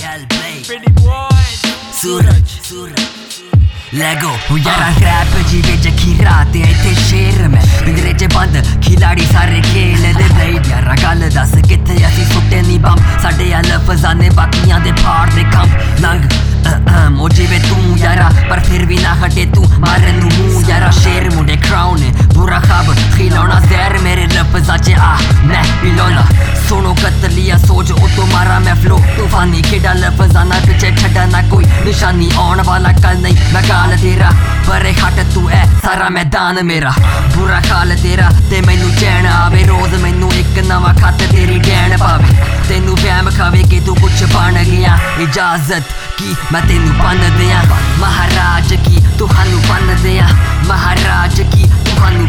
भाई सूरज लेगो यारा ट्रैप जीवे जखी रात इत्थे शेर में पिंजरे च बंद खिलाड़ी सारे खेल दे भाई यारा गल दस कित्थे असी सुट्टे नी बम साडे अल फजाने बाकियाँ दे फाड़ दे कम लंग ओ जीवे तू यारा पर फिर भी ना हटे तू मारन नू मुँह यारा शेर मुंडे क्राउन बुरा खाब खिलौना जहर मेरे लफ्जा च आ मैं पिलौला सुनो कतलिया सोच ओ तो मारा मैं फ्लो ਤੂਫਾਨੀ ਖੇਡਾ ਲਫ਼ਜ਼ਾਂ ਨਾਲ ਪਿੱਛੇ ਛੱਡਾ ਨਾ ਕੋਈ ਨਿਸ਼ਾਨੀ ਆਉਣ ਵਾਲਾ ਕੱਲ ਨਹੀਂ ਮੈਂ ਗਾਲ ਤੇਰਾ ਪਰੇ ਹਟ ਤੂੰ ਐ ਸਾਰਾ ਮੈਦਾਨ ਮੇਰਾ ਬੁਰਾ ਖਾਲ ਤੇਰਾ ਤੇ ਮੈਨੂੰ ਚੈਨ ਆਵੇ ਰੋਜ਼ ਮੈਨੂੰ ਇੱਕ ਨਵਾਂ ਖੱਤ ਤੇਰੀ ਡੈਣ ਪਾਵੇ ਤੈਨੂੰ ਵਹਿਮ ਖਾਵੇ ਕਿ ਤੂੰ ਕੁਛ ਬਣ ਗਿਆ ਇਜਾਜ਼ਤ ਕੀ ਮੈਂ ਤੈਨੂੰ ਬੰਨ ਦਿਆਂ ਮਹਾਰਾਜ ਕੀ ਤੁਹਾਨੂੰ ਬੰਨ ਦਿਆਂ ਮਹਾਰਾਜ ਕੀ ਤੁਹਾਨੂੰ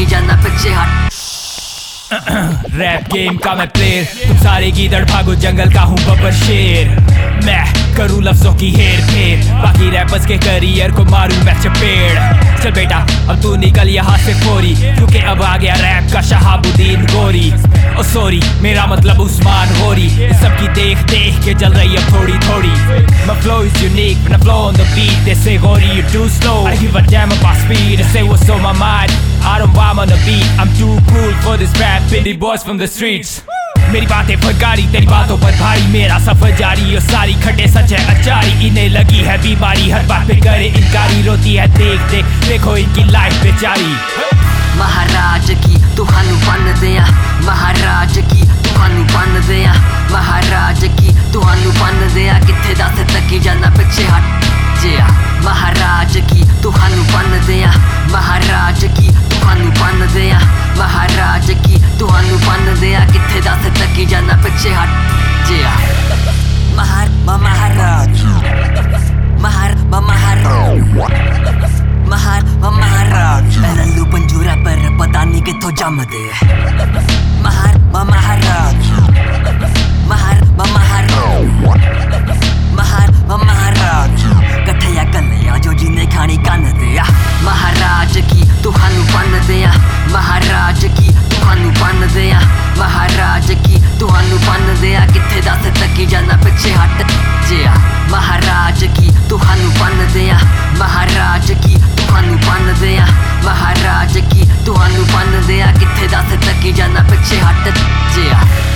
की जाना पीछे हट। रैप गेम का मैं प्लेयर तुम सारे गीदड़ भागो, जंगल का हूँ बबर शेर। मैं करूँ लफ्जों की हेर फेर, बाकी रैपर्स के करियर को मारूं मैं चपेड़। चल बेटा, अब तू निकल यहाँ से फोरी, क्योंकि अब आ गया रैप का शहाबुद्दीन गोरी। ओ सॉरी मेरा मतलब उस्मान गोरी इस सब की देख देख के चल रही अब थोड़ी थोड़ी My flow is unique when I flow on the beat They say Gori you too slow I give a damn about speed They say what's on my mind I don't rhyme on the beat I'm too cool for this rap Indie boys from the streets मेरी बातें फगारी तेरी बातों पर भारी मेरा सफ़र जारी और सारी खटे सच है अचारी इन्हें लगी है बीमारी हर बात पे करे इनकारी रोती है देख देख देखो इनकी लाइफ बेचारी महाराज की तुहानू बन दया महाराज की तुहानू बन दया महाराज की तुहानू बन दया किथे दस तकी जाना पिछे हट जया महाराज की तुहानू बन दया महाराज की तुहानू बन दया महाराज की तुहानू बन दया किथे दस तकी जाना पिछे हट जया महार महाराज। Kocamıdı Mahar, ma mahar Mahar, ma mahar hatte ja.